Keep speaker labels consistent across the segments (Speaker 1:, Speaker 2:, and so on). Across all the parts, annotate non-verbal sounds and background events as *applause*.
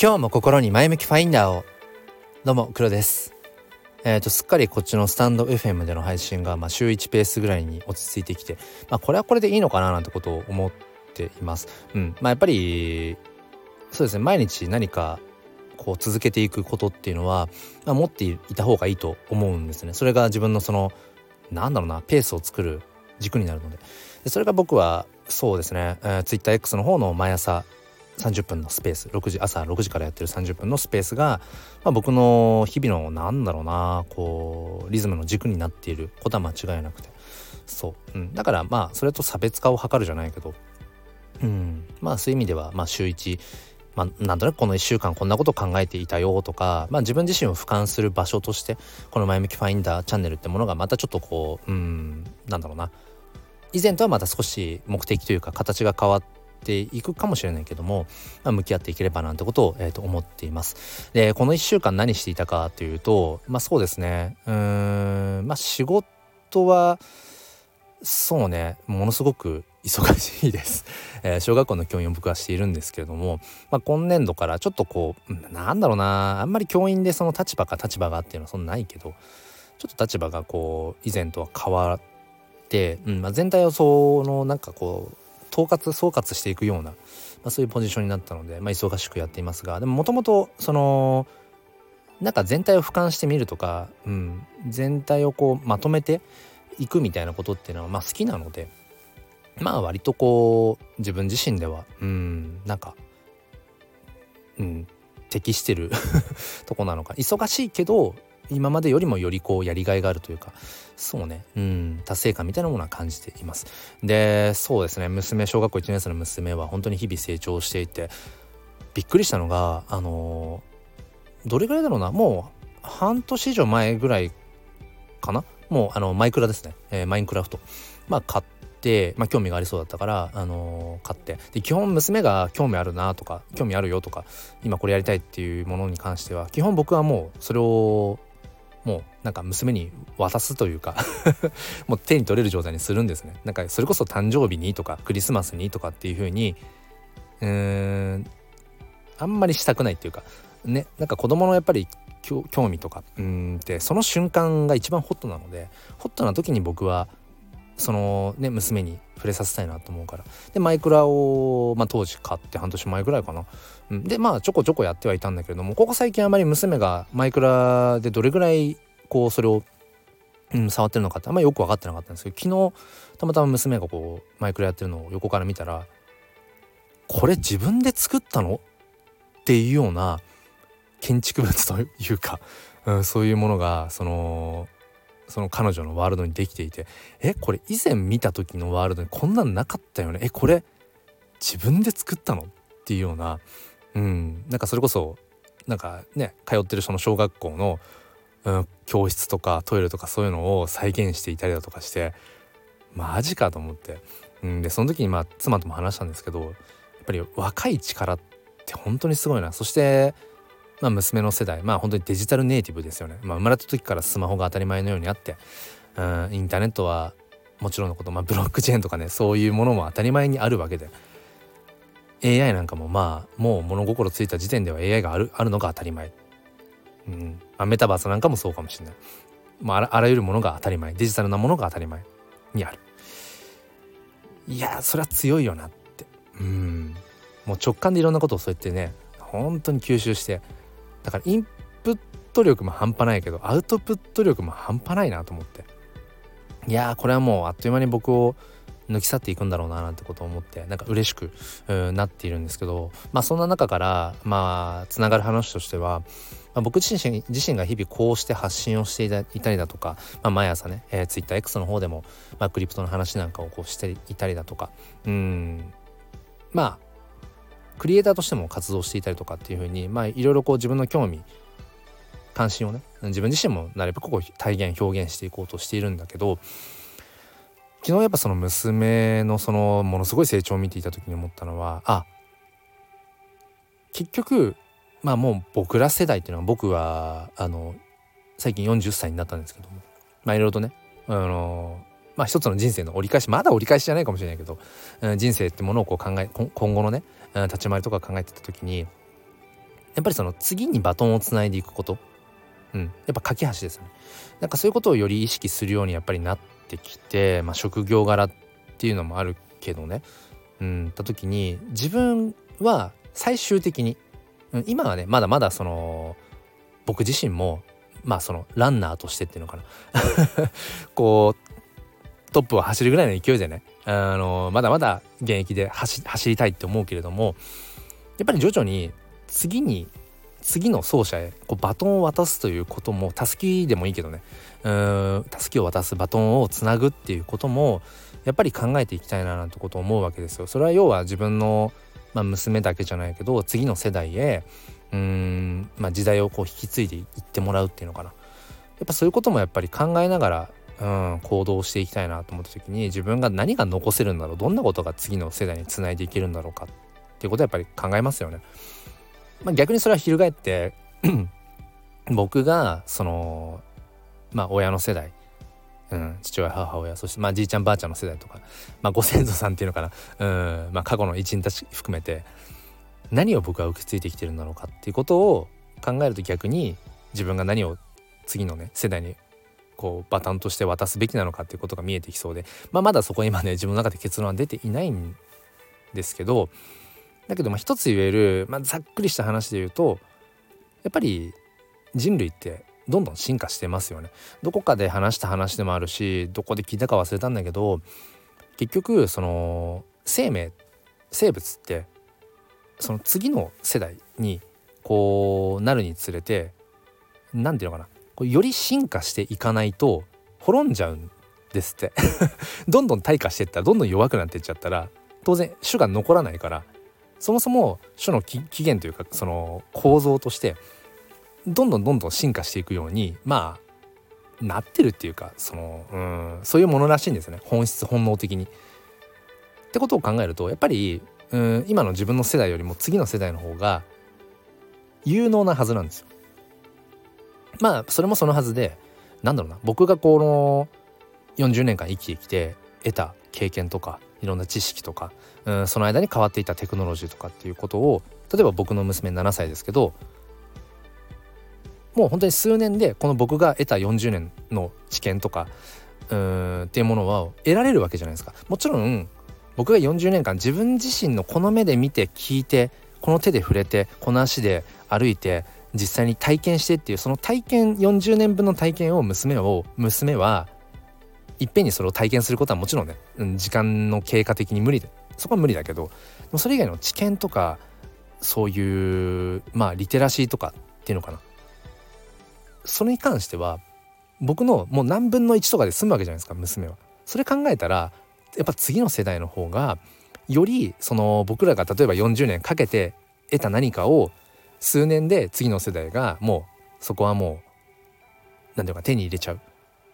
Speaker 1: 今日も心に前向きファインダーを。どうも黒です。えーと、すっかりこっちのスタンド FM での配信が、まあ、週1ペースぐらいに落ち着いてきて、まあ、これはこれでいいのかななんてことを思っています。うん。まあ、やっぱりそうですね。毎日何かこう続けていくことっていうのは、まあ、持っていた方がいいと思うんですね。それが自分のそのなんだろうなペースを作る軸になるので。でそれが僕はそうですね、えー、TwitterX の方の毎朝30分のスペース6時朝6時からやってる30分のスペースが、まあ、僕の日々のなんだろうなこうリズムの軸になっていることは間違いなくて。そう、うん、だからまあそれと差別化を図るじゃないけど、うん、まあそういう意味では、まあ、週1まあ、なんとなくこの1週間こんなこと考えていたよとか、まあ、自分自身を俯瞰する場所としてこの「前向きファインダーチャンネル」ってものがまたちょっとこううんなんだろうな。以前とはまた少し目的というか形が変わっていくかもしれないけども、まあ、向き合っていければなんてことを、えー、と思っています。でこの1週間何していたかというとまあそうですねうんまあ仕事はそうねものすごく忙しいです、*laughs* え、小学校の教員を僕はしているんですけれども、まあ、今年度からちょっとこうなんだろうなあんまり教員でその立場か立場がっていうのはそんなないけどちょっと立場がこう以前とは変わって、うんまあ、全体をそのなんかこう統括総括していくような、まあ、そういうポジションになったので、まあ、忙しくやっていますがでももともとそのなんか全体を俯瞰してみるとか、うん、全体をこうまとめていくみたいなことっていうのはまあ好きなのでまあ割とこう自分自身ではうんなんかうん適してる *laughs* とこなのか。忙しいけど今までよりもよりこうやりがいがあるというかそうね。うん。達成感みたいなものは感じています。でそうですね。娘小学校1年生の娘は本当に日々成長していてびっくりしたのがあのどれぐらいだろうな。もう半年以上前ぐらいかな。もうあのマイクラですね、えー、マインクラフト。まあ買って、まあ、興味がありそうだったから、あのー、買って。で基本娘が興味あるなとか興味あるよとか今これやりたいっていうものに関しては基本僕はもうそれをもうなんか娘に渡すというか *laughs* もう手に取れる状態にするんですね。なんかそれこそ誕生日にとかクリスマスにとかっていう風にうーんあんまりしたくないっていうかねなんか子供のやっぱり興味とかうんってその瞬間が一番ホットなのでホットな時に僕はそのね娘に触れさせたいなと思うから。でマイクラを、まあ、当時買って半年前ぐらいかな、うん、でまあちょこちょこやってはいたんだけれどもここ最近あまり娘がマイクラでどれぐらいこうそれを、うん、触ってるのかってあんまりよく分かってなかったんですけど昨日たまたま娘がこうマイクラやってるのを横から見たらこれ自分で作ったの？っていうような建築物というか、うん、そういうものがそのその彼女のワールドにできていてえこれ以前見た時のワールドにこんなんなかったよね。えこれ自分で作ったの？っていうようなうん。なんかそれこそなんかね通ってるその小学校の、うん、教室とかトイレとかそういうのを再現していたりだとかしてマジかと思って、うん、でその時にまあ妻とも話したんですけどやっぱり若い力って本当にすごいな。そしてまあ、娘の世代まあ本当にデジタルネイティブですよね、まあ、生まれた時からスマホが当たり前のようにあって、うん、インターネットはもちろんのこと、まあ、ブロックチェーンとかねそういうものも当たり前にあるわけで。AI なんかもまあもう物心ついた時点では AI があるあるのが当たり前、うん。まあ、メタバースなんかもそうかもしれない、まあ、あらあらゆるものが当たり前。デジタルなものが当たり前にある。いやそれは強いよなって。うん。もう直感でいろんなことをそうやってね本当に吸収してだからインプット力も半端ないけどアウトプット力も半端ないなと思って。いやこれはもうあっという間に僕を抜き去っていくんだろうななんてことを思ってなんか嬉しくなっているんですけどまあそんな中からまあつながる話としては、まあ、僕自身自身が日々こうして発信をしていたりだとか、まあ、毎朝ね、えー、TwitterX の方でも、まあ、クリプトの話なんかをこうしていたりだとかうんまあクリエイターとしても活動していたりとかっていうふうにまあいろいろこう自分の興味関心をね自分自身もなるべくこう体現表現していこうとしているんだけど昨日やっぱその娘のそのものすごい成長を見ていた時に思ったのはあ結局まあもう僕ら世代っていうのは僕はあの最近40歳になったんですけどもまあいろいろとねあのまあ一つの人生の折り返しまだ折り返しじゃないかもしれないけど、うん、人生ってものをこう考え今後のね、うん、立ち回りとか考えてた時にやっぱりその次にバトンをつないでいくこと。うん、やっぱ架け橋ですね。なんかそういうことをより意識するようにやっぱりなってきて、まあ、職業柄っていうのもあるけどね。うん。た時に自分は最終的に、うん、今はねまだまだその僕自身もまあそのランナーとしてっていうのかな。*laughs* こうトップを走るぐらいの勢いでねあのまだまだ現役で走りたいって思うけれどもやっぱり徐々に次に次の走者へこうバトンを渡すということもたすきでもいいけどねたすきを渡すバトンをつなぐっていうこともやっぱり考えていきたいななんてことを思うわけですよ。それは要は自分の、まあ、娘だけじゃないけど次の世代へうん、まあ、時代をこう引き継いでいってもらうっていうのかな。やっぱそういうこともやっぱり考えながらうん、行動していきたいなと思った時に自分が何が残せるんだろうどんなことが次の世代につないでいけるんだろうかっていうことはやっぱり考えますよね。まあ、逆にそれは翻って *clears throat* 僕がそのまあ親の世代、うん、父親母親そしてまあじいちゃんばあちゃんの世代とか、まあ、ご先祖さんっていうのかな、うんまあ、過去の一員たち含めて。何を僕は受け継いできてるんだろうかっていうことを考えると逆に自分が何を次のね世代にこうバトンとして渡すべきなのかっていうことが見えてきそうで、まあ、まだそこ今ね自分の中で結論は出ていないんですけどだけどまあ一つ言える、まあ、ざっくりした話で言うとやっぱり人類ってどんどん進化してますよね。どこかで話した話でもあるしどこで聞いたか忘れたんだけど結局その生命生物ってその次の世代にこうなるにつれて何て言うのかなこうより進化していかないと滅んじゃうんですって *laughs* どんどん退化していったらどんどん弱くなっていっちゃったら当然種が残らないからそもそも書の起源というかその構造としてどんどんどんどん進化していくようにまあなってるっていうかそのうんそういうものらしいんですね本質本能的に。ってことを考えるとやっぱりうん今の自分の世代よりも次の世代の方が有能なはずなんですよ。まあそれもそのはずでなんだろうな僕がこの40年間生きてきて得た経験とかいろんな知識とかうんその間に変わっていたテクノロジーとかっていうことを例えば僕の娘7歳ですけどもう本当に数年でこの僕が得た40年の知見とかうんっていうものは得られるわけじゃないですか。もちろん僕が40年間自分自身のこの目で見て聞いてこの手で触れてこの足で歩いて実際に体験してっていうその体験40年分の体験を娘を娘はいっぺんにそれを体験することはもちろんね、時間の経過的に無理でそこは無理だけどそれ以外の知見とかそういうまあリテラシーとかっていうのかなそれに関しては僕のもう何分の1とかで済むわけじゃないですか娘は。それ考えたらやっぱ次の世代の方がよりその僕らが例えば40年かけて得た何かを数年で次の世代がもうそこはもう何ていうか手に入れちゃう、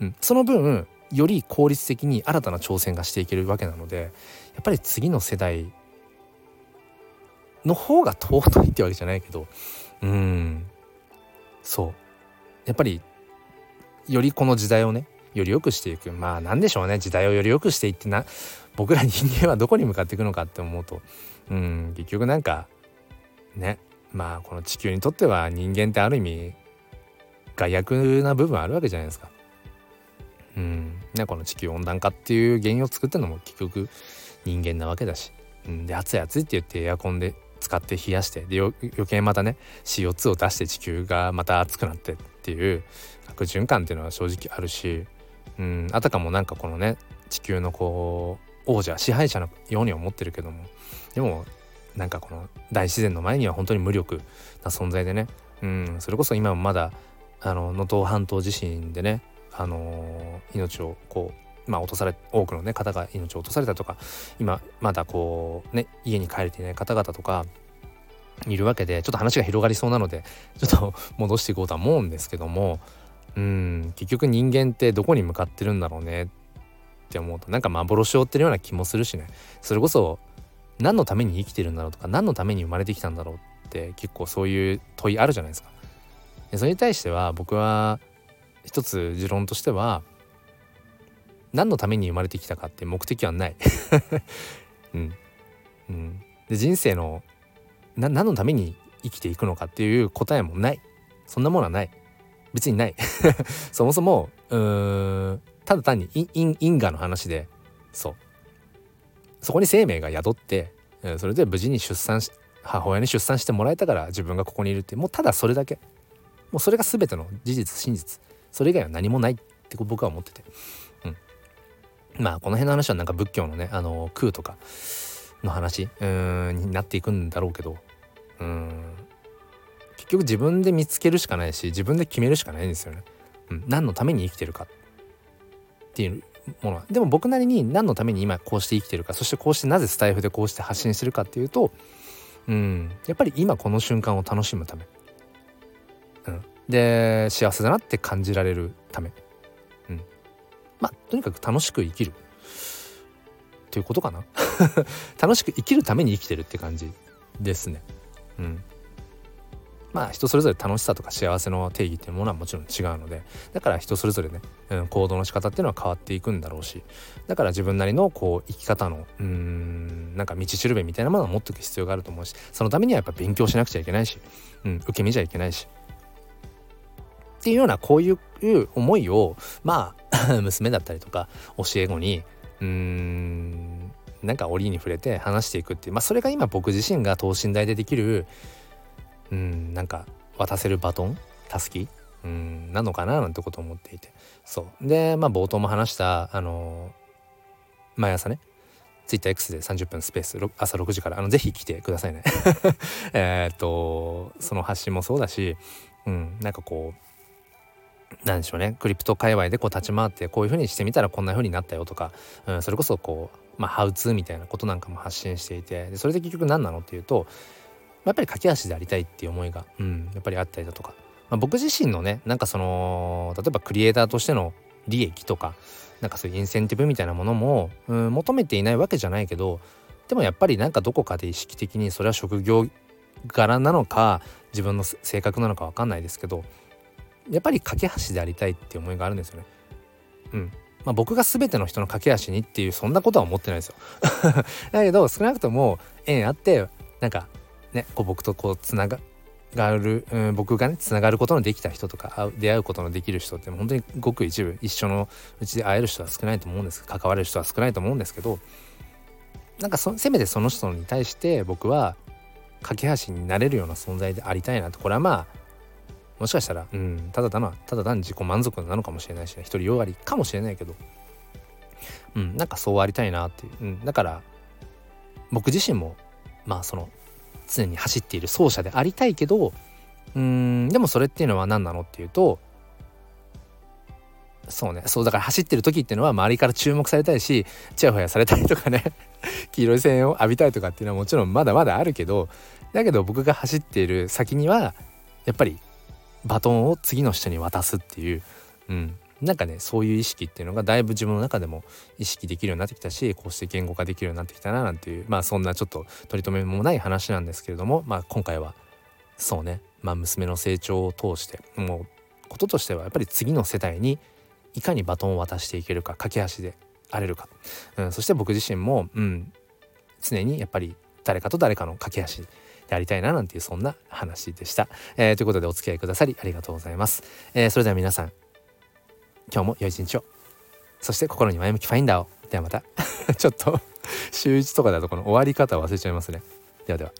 Speaker 1: うん、その分より効率的に新たな挑戦がしていけるわけなのでやっぱり次の世代の方が尊いってわけじゃないけどうん。そう。やっぱりよりこの時代をねより良くしていく。まあ何でしょうね。時代をより良くしていってな僕ら人間はどこに向かっていくのかって思うと。うん。結局なんかね。まあこの地球にとっては人間ってある意味害悪な部分あるわけじゃないですか。うん。ね、この地球温暖化っていう原因を作ってるのも結局人間なわけだし、うん、で暑い暑いって言ってエアコンで使って冷やしてで余計またね CO2 を出して地球がまた暑くなってっていう悪循環っていうのは正直あるし、うん、あたかもなんかこのね地球のこう王者支配者のように思ってるけども。でもなんかこの大自然の前には本当に無力な存在でね、うん、それこそ今もまだあの能登半島地震でね、あのー、命をこう、まあ、落とされ多くの、ね、方が命を落とされたとか今まだこうね家に帰れていない方々とかいるわけでちょっと話が広がりそうなのでちょっと戻していこうとは思うんですけどもうん結局人間ってどこに向かってるんだろうねって思うとなんか幻を追ってるような気もするしね。それこそ何のために生きてるんだろうとか何のために生まれてきたんだろうって結構そういう問いあるじゃないですか。でそれに対しては僕は一つ持論としては何のために生まれてきたかって目的はない。*laughs* うん。うん、で人生の何のために生きていくのかっていう答えもない。そんなものはない。別にない。*laughs* そもそもうーんただ単に因果の話でそう。そこに生命が宿ってそれで無事に出産し母親に出産してもらえたから自分がここにいるってもうただそれだけ。もうそれが全ての事実真実。それ以外は何もないって僕は思ってて、うん、まあこの辺の話はなんか仏教のねあの空とかの話うんになっていくんだろうけど。うん。結局自分で見つけるしかないし自分で決めるしかないんですよね。うん、何のために生きてるかっていうもの。はでも僕なりに何のために今こうして生きてるかそしてこうしてなぜスタイフでこうして発信してるかっていうとうんやっぱり今この瞬間を楽しむため、うん、で幸せだなって感じられるため、うん、まあとにかく楽しく生きる。ということかな。*laughs* 楽しく生きるために生きてるって感じですね。うん。まあ人それぞれ楽しさとか幸せの定義っていうものはもちろん違うのでだから人それぞれね、うん、行動の仕方っていうのは変わっていくんだろうしだから自分なりのこう生き方のうんなんか道しるべみたいなものを持っていく必要があると思うしそのためにはやっぱ勉強しなくちゃいけないし、うん、受け身じゃいけないしっていうようなこういう思いをまあ *laughs* 娘だったりとか教え子にうーんなんか折に触れて話していくっていうまあそれが今僕自身が等身大でできるうんなんか渡せるバトンたすきうんなのかななんてことを思っていて。そう。でまあ冒頭も話したあのー、毎朝ね TwitterX で30分スペース朝6時からあのぜひ来てくださいね。*laughs* えっとその発信もそうだしうんなんかこうなんでしょうね。クリプト界隈でこう立ち回ってこういう風にしてみたらこんな風になったよとか、うん、それこそこうまあハウツーみたいなことなんかも発信していてでそれで結局何なのっていうとやっぱり駆け足でありたいっていう思いが、うん、やっぱりあったりだとか、まあ、僕自身のねなんかその例えばクリエイターとしての利益とかなんかそういうインセンティブみたいなものも、うん、求めていないわけじゃないけどでもやっぱりなんかどこかで意識的にそれは職業柄なのか自分の性格なのか分かんないですけどやっぱり架け橋でありたいっていう思いがあるんですよね。うんまあ、僕が全ての人の架け橋にっていうそんなことは思ってないですよ。*laughs* だけど少なくとも縁あってなんかねこう僕とこうつながる、うん、僕がねつながることのできた人とか出会うことのできる人って本当にごく一部一緒のうちで会える人は少ないと思うんです。関われる人は少ないと思うんですけどなんかそせめてその人に対して僕は架け橋になれるような存在でありたいなと。これはまあもしかしたら、うん、ただだただ単に自己満足なのかもしれないし、ね、独りよがりかもしれないけど、うん、なんかそうありたいなっていう、うん、だから僕自身もまあその常に走っている走者でありたいけどうんでもそれっていうのは何なのっていうとそうねそうだから走ってる時っていうのは周りから注目されたいしちやほやされたりとかね *laughs* 黄色い声援を浴びたいとかっていうのはもちろんまだまだあるけどだけど僕が走っている先にはやっぱりバトンを次の人に渡すっていう、うん、なんかねそういう意識っていうのがだいぶ自分の中でも意識できるようになってきたしこうして言語化できるようになってきたななんていうまあそんなちょっと取り留めもない話なんですけれどもまあ今回はそうねまあ娘の成長を通してもうこととしてはやっぱり次の世代にいかにバトンを渡していけるか架け橋であれるか、うん、そして僕自身も、うん、常にやっぱり誰かと誰かの架け橋でありたいななんていうそんな話でした。えー、ということでお付き合いくださりありがとうございます。えー、それでは皆さん今日も良い一日を。そして心に前向きファインダーを。ではまた。*laughs* ちょっと。*laughs* 週1とかだとこの終わり方忘れちゃいますね。ではでは。